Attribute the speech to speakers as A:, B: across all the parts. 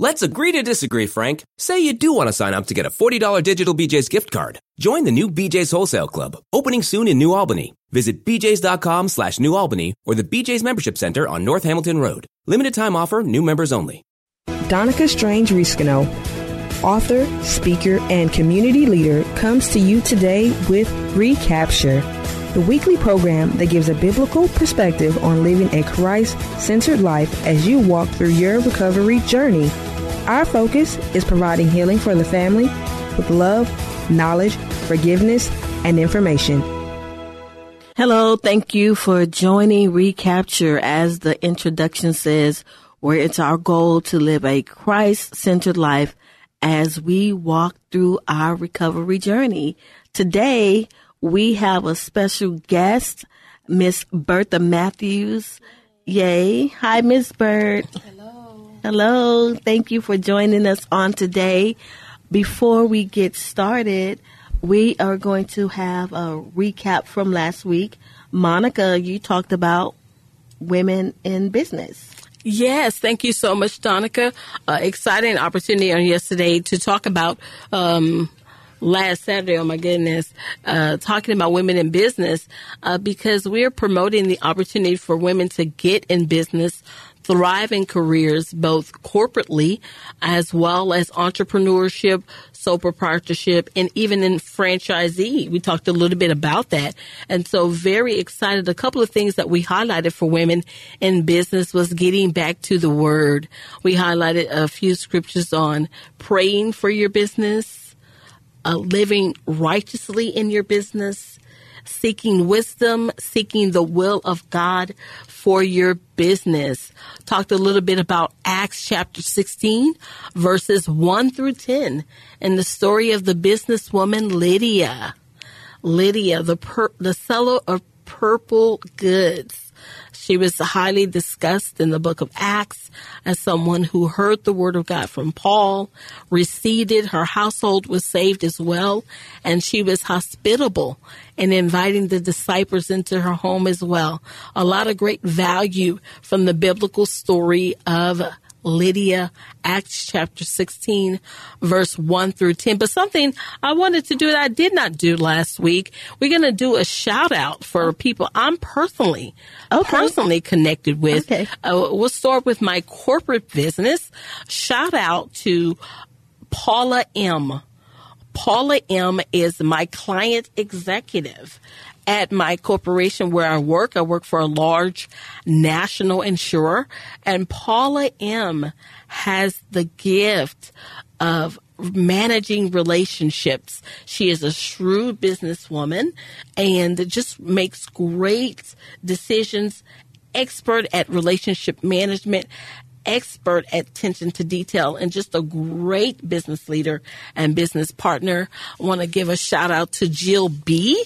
A: Let's agree to disagree, Frank. Say you do want to sign up to get a $40 digital BJ's gift card. Join the new BJ's Wholesale Club, opening soon in New Albany. Visit bjs.com slash New Albany or the BJ's Membership Center on North Hamilton Road. Limited time offer, new members only.
B: Donica Strange Riscano, author, speaker, and community leader, comes to you today with Recapture, the weekly program that gives a biblical perspective on living a Christ centered life as you walk through your recovery journey. Our focus is providing healing for the family with love, knowledge, forgiveness, and information.
C: Hello, thank you for joining Recapture. As the introduction says, where it's our goal to live a Christ centered life as we walk through our recovery journey. Today, we have a special guest, Miss Bertha Matthews. Yay. Hi, Miss Bert.
D: Hello.
C: Hello. Thank you for joining us on today. Before we get started, we are going to have a recap from last week. Monica, you talked about women in business.
D: Yes, thank you so much, Donica. Uh, exciting opportunity on yesterday to talk about um, last Saturday. Oh my goodness, uh, talking about women in business uh, because we're promoting the opportunity for women to get in business thrive in careers both corporately as well as entrepreneurship, sole proprietorship, and even in franchisee. We talked a little bit about that. And so very excited. A couple of things that we highlighted for women in business was getting back to the word. We highlighted a few scriptures on praying for your business, uh, living righteously in your business, seeking wisdom, seeking the will of God for your business. Talked a little bit about Acts chapter 16, verses 1 through 10, and the story of the businesswoman Lydia. Lydia, the, per- the seller of purple goods. She was highly discussed in the book of Acts as someone who heard the word of God from Paul, received it. Her household was saved as well, and she was hospitable in inviting the disciples into her home as well. A lot of great value from the biblical story of Lydia, Acts chapter 16, verse 1 through 10. But something I wanted to do that I did not do last week. We're going to do a shout out for people I'm personally, okay. personally connected with. Okay. Uh, we'll start with my corporate business. Shout out to Paula M. Paula M is my client executive at my corporation where I work. I work for a large national insurer and Paula M has the gift of managing relationships. She is a shrewd businesswoman and just makes great decisions, expert at relationship management, expert at attention to detail and just a great business leader and business partner. I want to give a shout out to Jill B.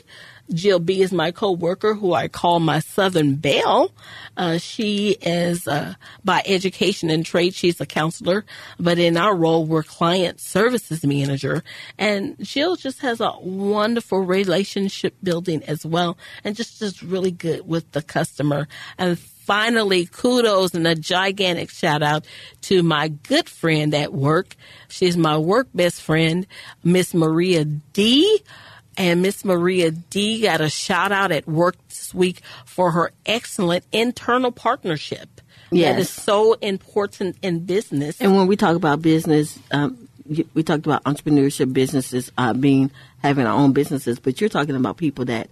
D: Jill B is my co-worker who I call my Southern Belle. Uh, she is, uh, by education and trade, she's a counselor, but in our role, we're client services manager. And Jill just has a wonderful relationship building as well and just, just really good with the customer. And finally, kudos and a gigantic shout out to my good friend at work. She's my work best friend, Miss Maria D. And Miss Maria D got a shout out at work this week for her excellent internal partnership. Yes. That is so important in business.
C: And when we talk about business, um, we talked about entrepreneurship businesses uh, being having our own businesses, but you're talking about people that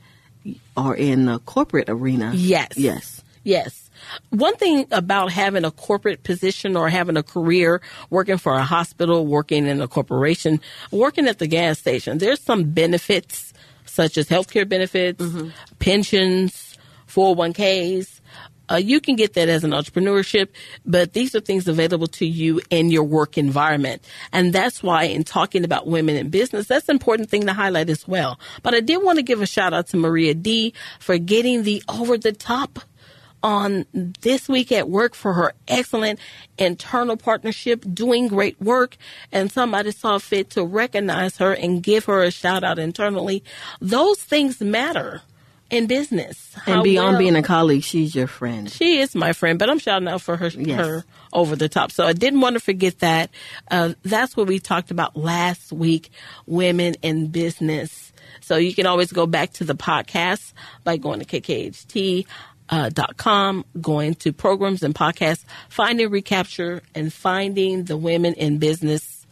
C: are in the corporate arena.
D: Yes.
C: Yes.
D: Yes. One thing about having a corporate position or having a career working for a hospital, working in a corporation, working at the gas station, there's some benefits such as healthcare benefits, mm-hmm. pensions, 401ks. Uh, you can get that as an entrepreneurship, but these are things available to you in your work environment. And that's why in talking about women in business, that's an important thing to highlight as well. But I did want to give a shout out to Maria D for getting the over the top on this week at work for her excellent internal partnership, doing great work, and somebody saw fit to recognize her and give her a shout out internally. Those things matter in business.
C: And
D: How
C: beyond
D: well-
C: being a colleague, she's your friend.
D: she is my friend, but I'm shouting out for her,
C: Yes.
D: her over the top. So I didn't want to forget that. Uh, that's what we talked about last week, women in business. So you can always go back to the podcast by going to KKHT. Uh, dot com, going to programs and podcasts, finding recapture and finding the women in business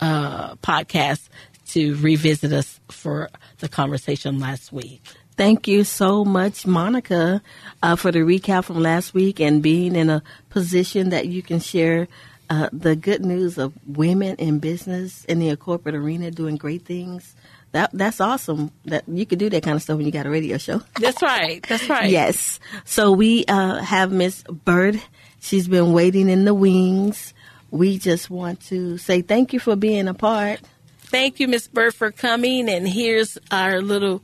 D: uh, podcast to revisit us for the conversation last week.
C: Thank you so much, Monica, uh, for the recap from last week and being in a position that you can share uh, the good news of women in business in the corporate arena doing great things. That that's awesome. That you could do that kind of stuff when you got a radio show.
D: That's right. That's right.
C: Yes. So we uh, have Miss Bird. She's been waiting in the wings. We just want to say thank you for being a part.
D: Thank you, Miss Bird, for coming. And here's our little,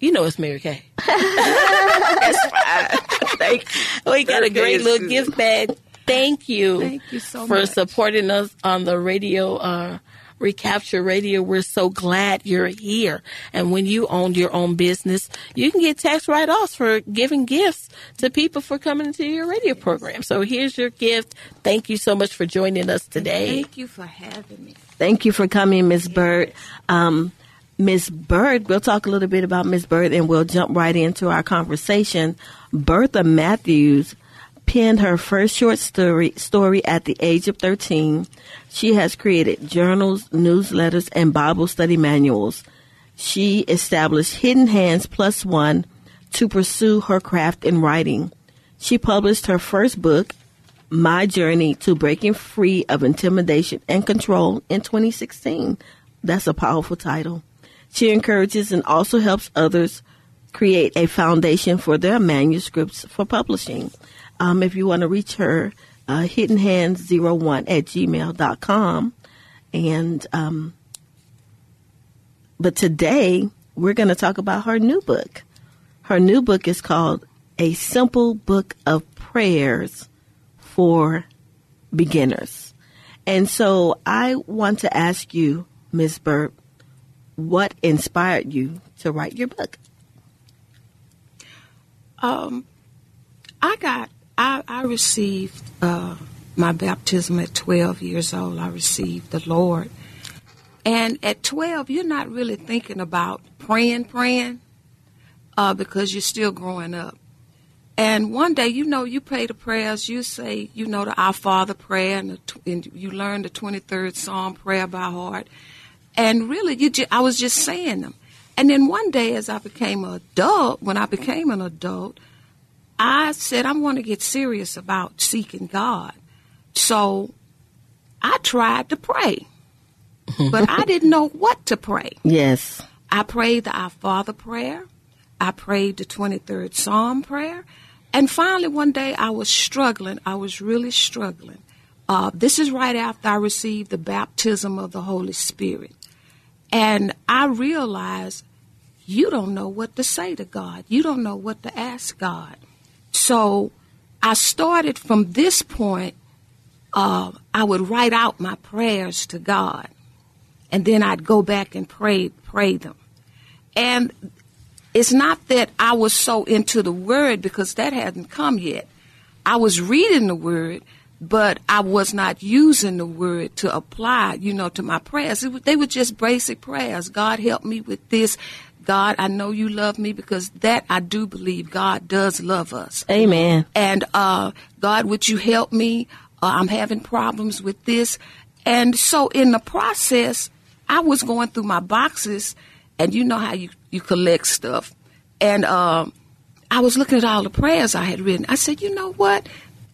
D: you know, it's Mary Kay.
C: Thank
D: We got a
C: Mary Kay
D: great
C: is
D: little
C: good.
D: gift bag. Thank you.
C: Thank you so much.
D: for
C: much.
D: supporting us on the radio. Uh, Recapture Radio. We're so glad you're here. And when you own your own business, you can get tax write offs for giving gifts to people for coming into your radio program. So here's your gift. Thank you so much for joining us today.
E: Thank you for having me.
C: Thank you for coming, Miss Bird. Um, Miss Bird, we'll talk a little bit about Miss Bird and we'll jump right into our conversation. Bertha Matthews penned her first short story, story at the age of 13. She has created journals, newsletters, and Bible study manuals. She established Hidden Hands Plus One to pursue her craft in writing. She published her first book, My Journey to Breaking Free of Intimidation and Control in 2016. That's a powerful title. She encourages and also helps others create a foundation for their manuscripts for publishing. Um, if you want to reach her, uh, hiddenhands01 at gmail.com. And, um, but today we're going to talk about her new book. Her new book is called A Simple Book of Prayers for Beginners. And so I want to ask you, Ms. Burt, what inspired you to write your book?
E: Um, I got, I, I received uh, my baptism at 12 years old. I received the Lord. And at 12, you're not really thinking about praying, praying, uh, because you're still growing up. And one day, you know, you pray the prayers. You say, you know, the Our Father prayer, and, the, and you learn the 23rd Psalm prayer by heart. And really, you ju- I was just saying them. And then one day, as I became an adult, when I became an adult, I said, I want to get serious about seeking God. So I tried to pray, but I didn't know what to pray.
C: Yes.
E: I prayed the Our Father prayer. I prayed the 23rd Psalm prayer. And finally, one day I was struggling. I was really struggling. Uh, this is right after I received the baptism of the Holy Spirit. And I realized you don't know what to say to God. You don't know what to ask God. So I started from this point, uh, I would write out my prayers to God. And then I'd go back and pray, pray them. And it's not that I was so into the word because that hadn't come yet. I was reading the word, but I was not using the word to apply, you know, to my prayers. They were just basic prayers. God help me with this. God, I know you love me because that I do believe God does love us.
C: Amen.
E: And uh, God, would you help me? Uh, I'm having problems with this. And so in the process, I was going through my boxes, and you know how you, you collect stuff. And um, I was looking at all the prayers I had written. I said, you know what?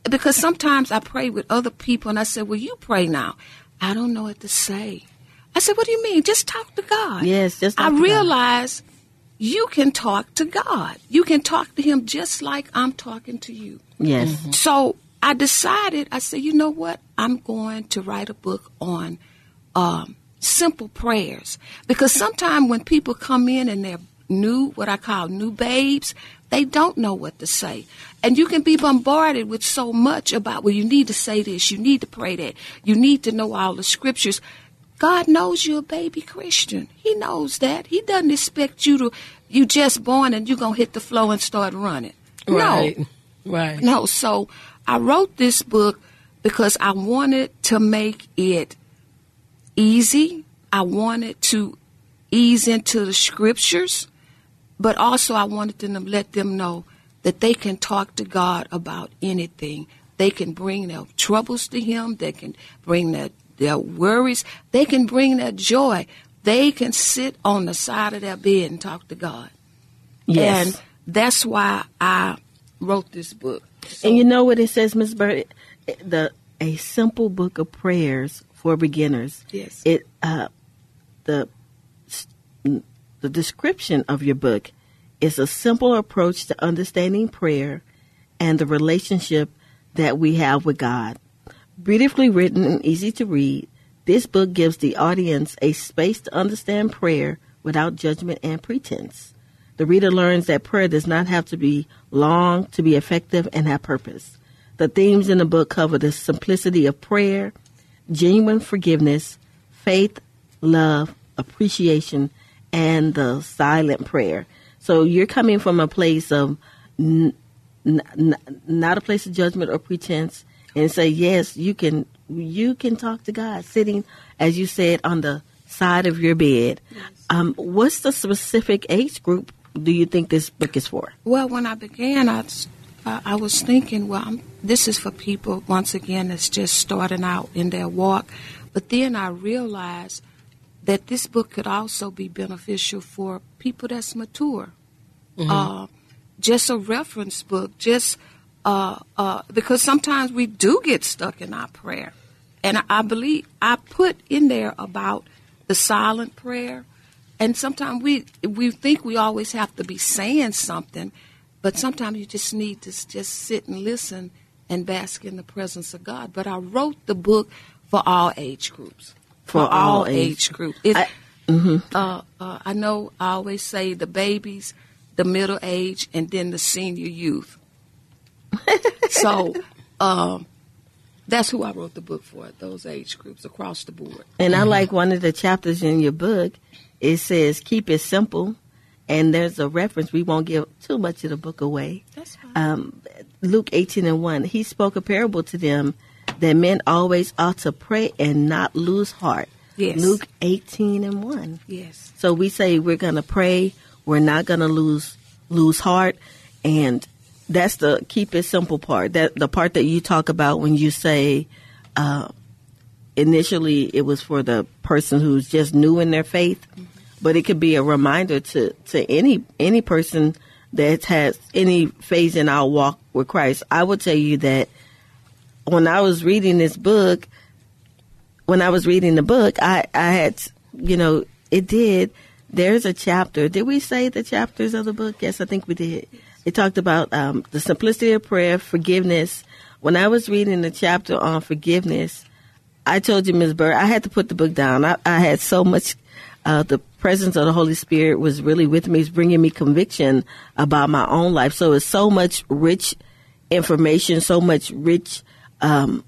E: Because sometimes I pray with other people, and I said, well, you pray now. I don't know what to say. I said, what do you mean? Just talk to God.
C: Yes, just talk
E: I
C: to God.
E: realized you can talk to God. You can talk to Him just like I'm talking to you.
C: Yes.
E: So I decided, I said, you know what? I'm going to write a book on um, simple prayers. Because sometimes when people come in and they're new, what I call new babes, they don't know what to say. And you can be bombarded with so much about, well, you need to say this, you need to pray that, you need to know all the scriptures. God knows you're a baby Christian. He knows that. He doesn't expect you to, you just born and you're going to hit the floor and start running.
D: Right.
E: No.
D: Right.
E: No. So I wrote this book because I wanted to make it easy. I wanted to ease into the scriptures, but also I wanted them to let them know that they can talk to God about anything. They can bring their troubles to Him. They can bring their, their worries. They can bring their joy. They can sit on the side of their bed and talk to God.
C: Yes.
E: And that's why I wrote this book.
C: and you know what it says, Miss Bird? The a simple book of prayers for beginners.
E: Yes.
C: It uh, the the description of your book is a simple approach to understanding prayer and the relationship that we have with God. Beautifully written and easy to read, this book gives the audience a space to understand prayer without judgment and pretense. The reader learns that prayer does not have to be long to be effective and have purpose. The themes in the book cover the simplicity of prayer, genuine forgiveness, faith, love, appreciation, and the silent prayer. So you're coming from a place of n- n- not a place of judgment or pretense, and say yes, you can you can talk to God sitting, as you said, on the side of your bed. Um, what's the specific age group do you think this book is for?
E: Well, when I began, I, uh, I was thinking, well, I'm, this is for people, once again, that's just starting out in their walk. But then I realized that this book could also be beneficial for people that's mature. Uh, just a reference book, just uh, uh, because sometimes we do get stuck in our prayer. And I, I believe I put in there about the silent prayer. And sometimes we we think we always have to be saying something, but sometimes you just need to just sit and listen and bask in the presence of God. But I wrote the book for all age groups.
C: For all age-
E: age groups.
C: I-
E: uh, uh, I know I always say the babies, the middle age, and then the senior youth. so um, that's who I wrote the book for, those age groups across the board.
C: And I like one of the chapters in your book. It says, keep it simple. And there's a reference. We won't give too much of the book away.
E: That's fine.
C: Um, Luke 18 and 1. He spoke a parable to them that men always ought to pray and not lose heart.
E: Yes.
C: Luke 18 and 1.
E: yes.
C: So we say we're going to pray. We're not going to lose lose heart, and that's the keep it simple part. That the part that you talk about when you say uh, initially it was for the person who's just new in their faith, but it could be a reminder to to any any person that has any phase in our walk with Christ. I would tell you that when I was reading this book, when I was reading the book, I, I had, you know, it did. There's a chapter. Did we say the chapters of the book? Yes, I think we did. It talked about um, the simplicity of prayer, forgiveness. When I was reading the chapter on forgiveness, I told you, Ms. Burr, I had to put the book down. I, I had so much. Uh, the presence of the Holy Spirit was really with me. It's bringing me conviction about my own life. So it's so much rich information, so much rich um,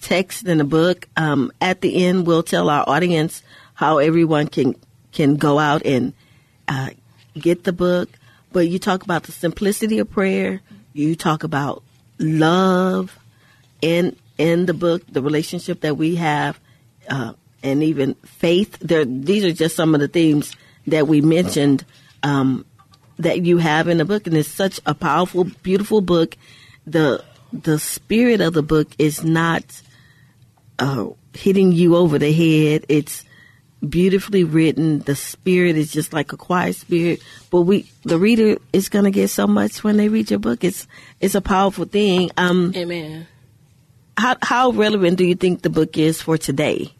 C: text in the book. Um, at the end, we'll tell our audience how everyone can can go out and uh, get the book. But you talk about the simplicity of prayer. You talk about love in in the book, the relationship that we have, uh, and even faith. There, these are just some of the themes that we mentioned um, that you have in the book, and it's such a powerful, beautiful book. the The spirit of the book is not uh, hitting you over the head. It's beautifully written. The spirit is just like a quiet spirit. But we, the reader, is going to get so much when they read your book. It's it's a powerful thing. Um,
D: Amen.
C: how how relevant do you think the book is for today?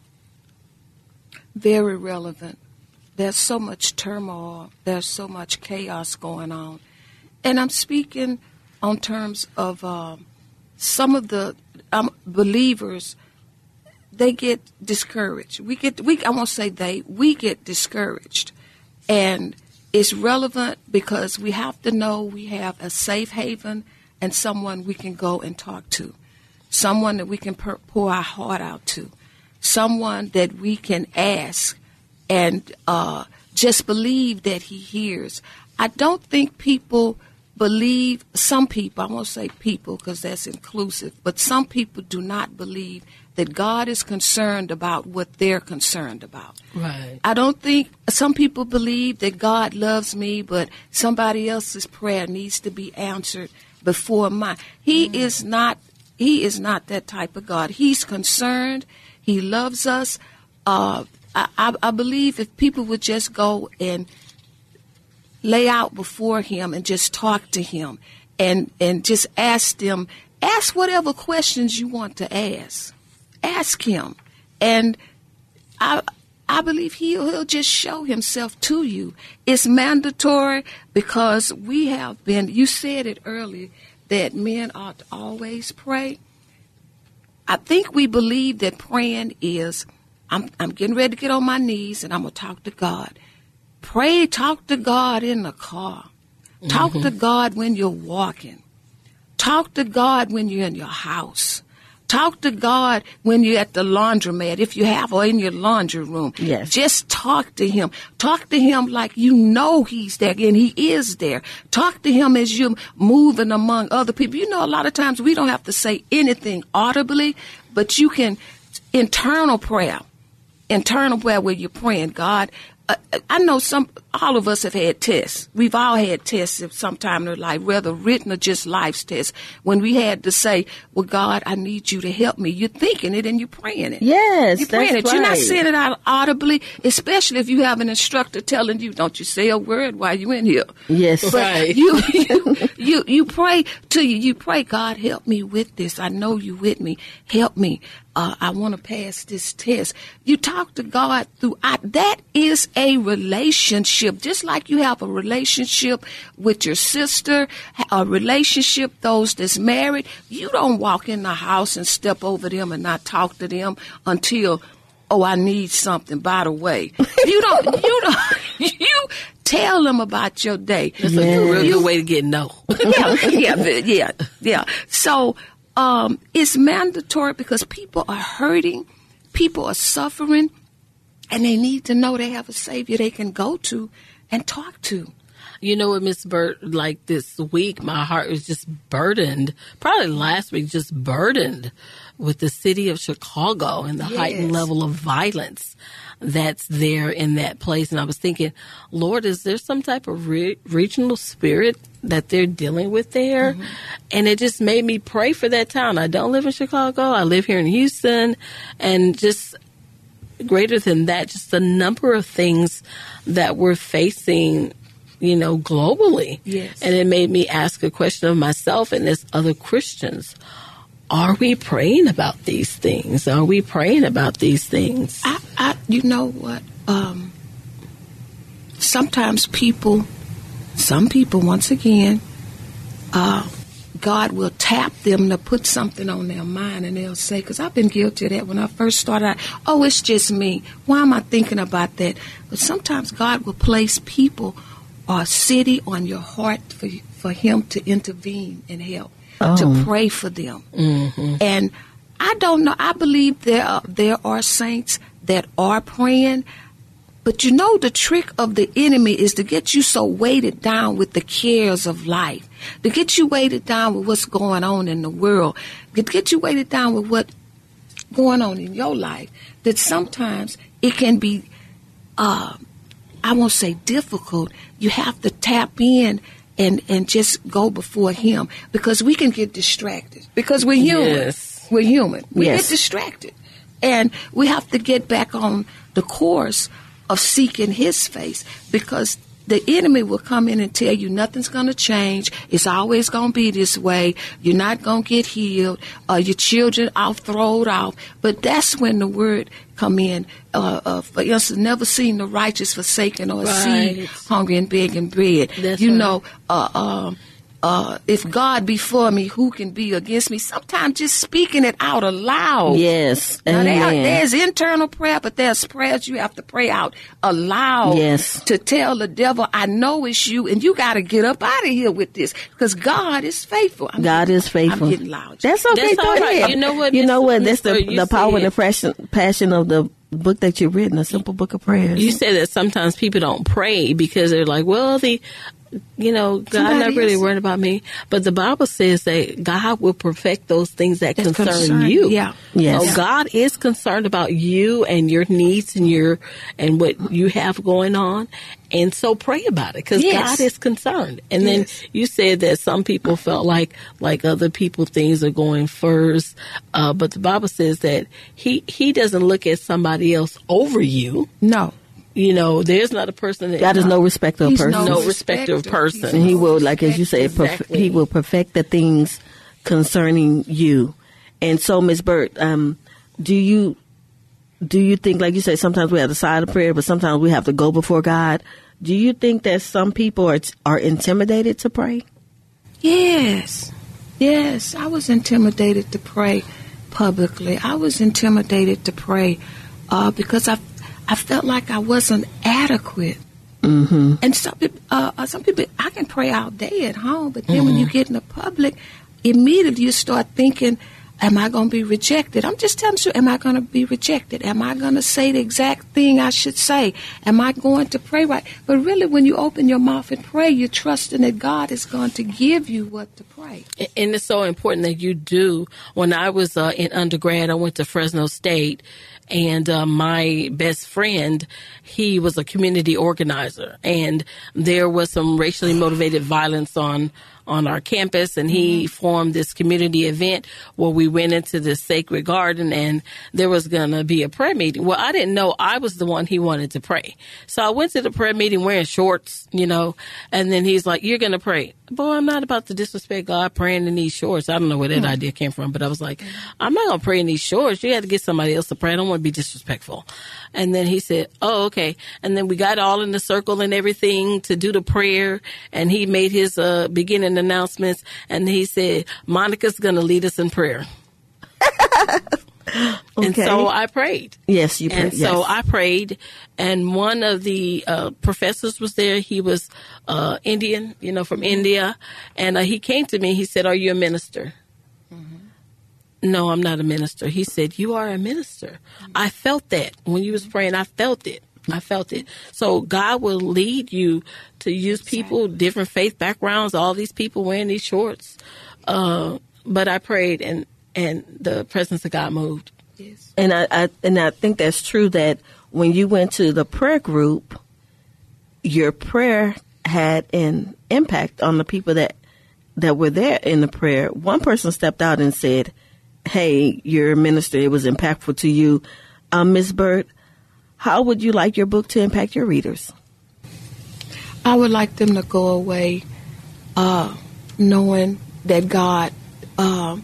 E: Very relevant. There's so much turmoil. There's so much chaos going on. And I'm speaking on terms of um, some of the um, believers. They get discouraged. We get we I won't say they we get discouraged, and it's relevant because we have to know we have a safe haven and someone we can go and talk to, someone that we can pour our heart out to, someone that we can ask and uh, just believe that he hears. I don't think people believe, some people, I won't say people because that's inclusive, but some people do not believe that God is concerned about what they're concerned about.
D: Right.
E: I don't think some people believe that God loves me, but somebody else's prayer needs to be answered before mine. He mm. is not. He is not that type of God. He's concerned. He loves us. Uh, I, I believe if people would just go and lay out before Him and just talk to Him, and and just ask them, ask whatever questions you want to ask ask him. And I I believe he'll, he'll just show himself to you. It's mandatory because we have been, you said it earlier, that men ought to always pray. I think we believe that praying is, I'm, I'm getting ready to get on my knees and I'm going to talk to God. Pray, talk to God in the car. Talk mm-hmm. to God when you're walking. Talk to God when you're in your house. Talk to God when you're at the laundromat, if you have, or in your laundry room.
C: Yes.
E: Just talk to Him. Talk to Him like you know He's there, and He is there. Talk to Him as you're moving among other people. You know, a lot of times we don't have to say anything audibly, but you can internal prayer, internal prayer where you're praying, God, uh, I know some, all of us have had tests. We've all had tests at some time in our life, whether written or just life's tests. When we had to say, well, God, I need you to help me. You're thinking it and you're praying it.
C: Yes,
E: You're praying
C: it.
E: Right. You're not saying it out audibly, especially if you have an instructor telling you, don't you say a word while you're in here.
C: Yes.
E: But
D: right.
E: you, you, you, you pray to you. You pray, God, help me with this. I know you with me. Help me uh, I want to pass this test. You talk to God through I, that is a relationship, just like you have a relationship with your sister, a relationship those that's married. You don't walk in the house and step over them and not talk to them until, oh, I need something. By the way, you don't, you don't, you tell them about your day.
D: That's a real good way to get know.
E: yeah, yeah, yeah, yeah. So um, it's mandatory because people are hurting, people are suffering, and they need to know they have a Savior they can go to and talk to.
D: You know what, Miss Burt, like this week, my heart was just burdened, probably last week, just burdened with the city of Chicago and the yes. heightened level of violence that's there in that place. And I was thinking, Lord, is there some type of re- regional spirit that they're dealing with there? Mm-hmm. And it just made me pray for that town. I don't live in Chicago. I live here in Houston and just greater than that, just the number of things that we're facing you know, globally.
E: Yes.
D: And it made me ask a question of myself and as other Christians are we praying about these things? Are we praying about these things?
E: I, I you know what? Um, sometimes people, some people, once again, uh, God will tap them to put something on their mind, and they'll say, "Because I've been guilty of that when I first started out. Oh, it's just me. Why am I thinking about that?" But sometimes God will place people or city on your heart for for Him to intervene and help oh. to pray for them.
D: Mm-hmm.
E: And I don't know. I believe there are, there are saints that are praying. But you know, the trick of the enemy is to get you so weighted down with the cares of life, to get you weighted down with what's going on in the world, to get you weighted down with what's going on in your life, that sometimes it can be, uh, I won't say difficult. You have to tap in and and just go before him because we can get distracted because we're human.
D: Yes.
E: We're human. We
C: yes.
E: get distracted. And we have to get back on the course of seeking his face because the enemy will come in and tell you nothing's going to change. It's always going to be this way. You're not going to get healed. Uh, your children, I'll throw off. But that's when the word come in. Uh, uh, for instance, never seen the righteous forsaken or
D: right.
E: seed hungry and begging bread.
D: That's
E: you
D: right.
E: know, uh, um, uh, if God be for me, who can be against me? Sometimes just speaking it out aloud.
C: Yes.
E: Now, there,
C: Amen.
E: there's internal prayer, but there's prayers you have to pray out aloud.
C: Yes.
E: To tell the devil, I know it's you, and you got to get up out of here with this because God is faithful. I'm
C: God
E: getting-
C: is faithful.
E: I'm getting loud.
C: That's okay.
D: That's
C: go
D: all right.
C: ahead.
D: You know what,
C: You
D: Miss-
C: know what? That's
D: Miss Bird,
C: the the power and the passion, passion of the book that you've written, a simple book of prayers.
D: You said that sometimes people don't pray because they're like, well, the, you know, God
E: Somebody
D: not really
E: else.
D: worried about me. But the Bible says that God will perfect those things that
E: That's
D: concern
E: concern-
D: you.
E: yeah.
C: Yes.
D: So God is concerned about you and your needs and your and what you have going on. And so pray about it because
E: Yes.
D: God is concerned. And then you said that some people felt like like other people things are going first, uh, but the Bible says that he he doesn't look at somebody else over you.
E: no.
D: You know, there's not a person that
C: God is no respecter of person.
D: no respecter of person.
C: and he will, like as you say, perf- he will perfect the things concerning you. And so, Miss Burt, um, do you do you think, like you say, sometimes we have the side of prayer, but sometimes we have to go before God? Do you think that some people are are intimidated to pray?
E: Yes, yes. I was intimidated to pray publicly. I was intimidated to pray uh, because I, I felt like I wasn't adequate. Mm-hmm. And some people, uh, uh, some people, I can pray all day at home, but then when you get in the public, immediately you start thinking, "Am I going to be rejected?" I'm just telling you, am I going to be rejected? Am I going to say the exact thing I should say? Am I going to pray right? But really, when you open your mouth and pray, you're trusting that God is going to give you what to pray.
D: and it's so important that you do. When I was uh, in undergrad, I went to Fresno State, and uh, my best friend, he was a community organizer, and there was some racially motivated violence on on our campus, and he mm-hmm. formed this community event where we went into this sacred garden, and there was going to be a prayer meeting. Well, I didn't know I was the one he wanted to pray, so I went to the prayer meeting wearing shorts, you know, and then he's like, "You're going to pray." Boy, I'm not about to disrespect God praying in these shorts. I don't know where that idea came from, but I was like, I'm not going to pray in these shorts. You had to get somebody else to pray. I don't want to be disrespectful. And then he said, Oh, okay. And then we got all in the circle and everything to do the prayer. And he made his uh, beginning announcements. And he said, Monica's going to lead us in prayer. And so I prayed.
C: Yes, you. Prayed.
D: And
C: pray,
D: so
C: yes.
D: I prayed, and one of the uh, professors was there. He was uh, Indian, you know, from India, and uh, he came to me. He said, "Are you a minister?" No, I'm not a minister. He said, "You are a minister." I felt that when you was praying. I felt it. I felt it. So God will lead you to use people, different faith backgrounds. All these people wearing these shorts, uh, but I prayed, and and the presence of God moved.
E: Yes.
C: And I, I and I think that's true that when you went to the prayer group, your prayer had an impact on the people that that were there in the prayer. One person stepped out and said, "Hey, you're a minister. It was impactful to you, um, Miss Burt. How would you like your book to impact your readers?"
E: I would like them to go away uh, knowing that God uh,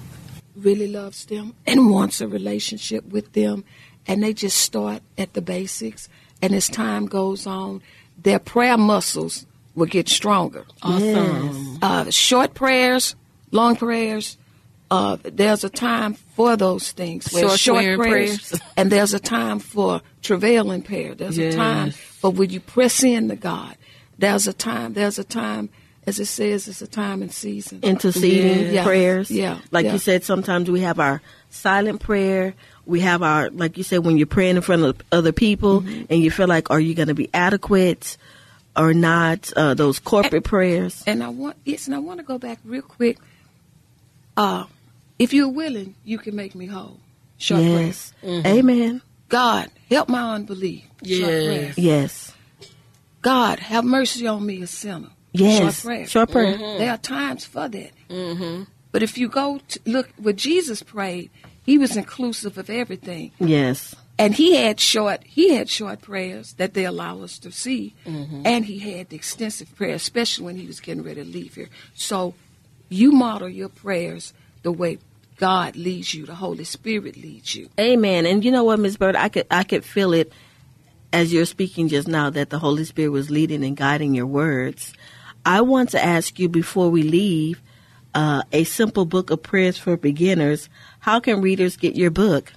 E: really loves them and wants a relationship with them, and they just start at the basics. And as time goes on, their prayer muscles will get stronger.
D: Awesome.
E: Uh, short prayers, long prayers. Uh, there's a time for those things. Where
D: Short
E: short prayers,
D: prayers.
E: and there's a time for travail in prayer. There's
D: Yes.
E: a time for when you press in to God. There's a time. There's a time, as it says, it's a time and season.
C: interceding
E: Yeah.
C: prayers.
E: Yeah.
C: Like
E: Yeah.
C: you said, sometimes we have our silent prayer. We have our, like you said, when you're praying in front of other people
E: Mm-hmm.
C: and you feel like, are you going to be adequate or not? Uh, those corporate prayers.
E: And I want yes, and I want to go back real quick. Uh, if you're willing, you can make me whole. Short
C: yes.
E: prayer.
C: Amen.
E: God, help my unbelief.
D: Yes.
C: Yes.
E: God, have mercy on me, a sinner.
C: Yes.
E: Short prayer.
C: Short prayer. Mm-hmm. Mm-hmm.
E: There are times for that. Mm-hmm. But if you go to look what Jesus prayed, he was inclusive of everything.
C: Yes.
E: And he had short he had short prayers that they allow us to see. Mm-hmm. And he had the extensive prayer, especially when he was getting ready to leave here. So you model your prayers the way God leads you, the Holy Spirit leads you.
C: Amen. And you know what, Miss Bird, I could I could feel it as you're speaking just now that the Holy Spirit was leading and guiding your words. I want to ask you before we leave uh, a simple book of prayers for beginners. How can readers get your book?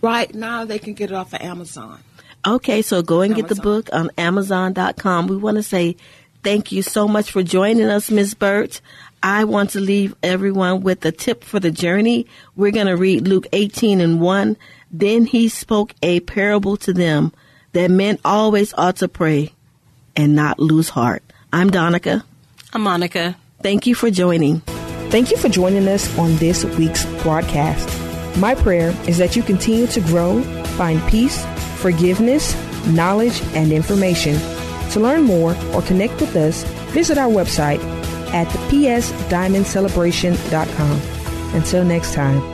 E: Right now, they can get it off of Amazon.
C: Okay, so go and get the book on Amazon.com. We want to say thank you so much for joining us, Ms. Burt. I want to leave everyone with a tip for the journey. We're going to read Luke 18 and 1. Then he spoke a parable to them that men always ought to pray and not lose heart. I'm Donica.
D: I'm Monica.
C: Thank you for joining.
B: Thank you for joining us on this week's broadcast. My prayer is that you continue to grow, find peace, forgiveness, knowledge, and information. To learn more or connect with us, visit our website at thepsdiamondcelebration.com. Until next time.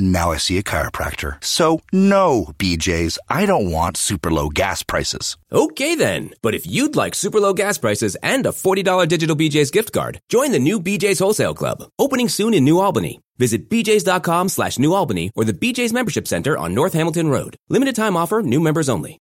F: Now I see a chiropractor. So, no, BJ's, I don't want super low gas prices.
A: Okay then. But if you'd like super low gas prices and a $40 digital BJ's gift card, join the new BJ's Wholesale Club, opening soon in New Albany. Visit bjs.com slash New Albany or the BJ's Membership Center on North Hamilton Road. Limited time offer, new members only.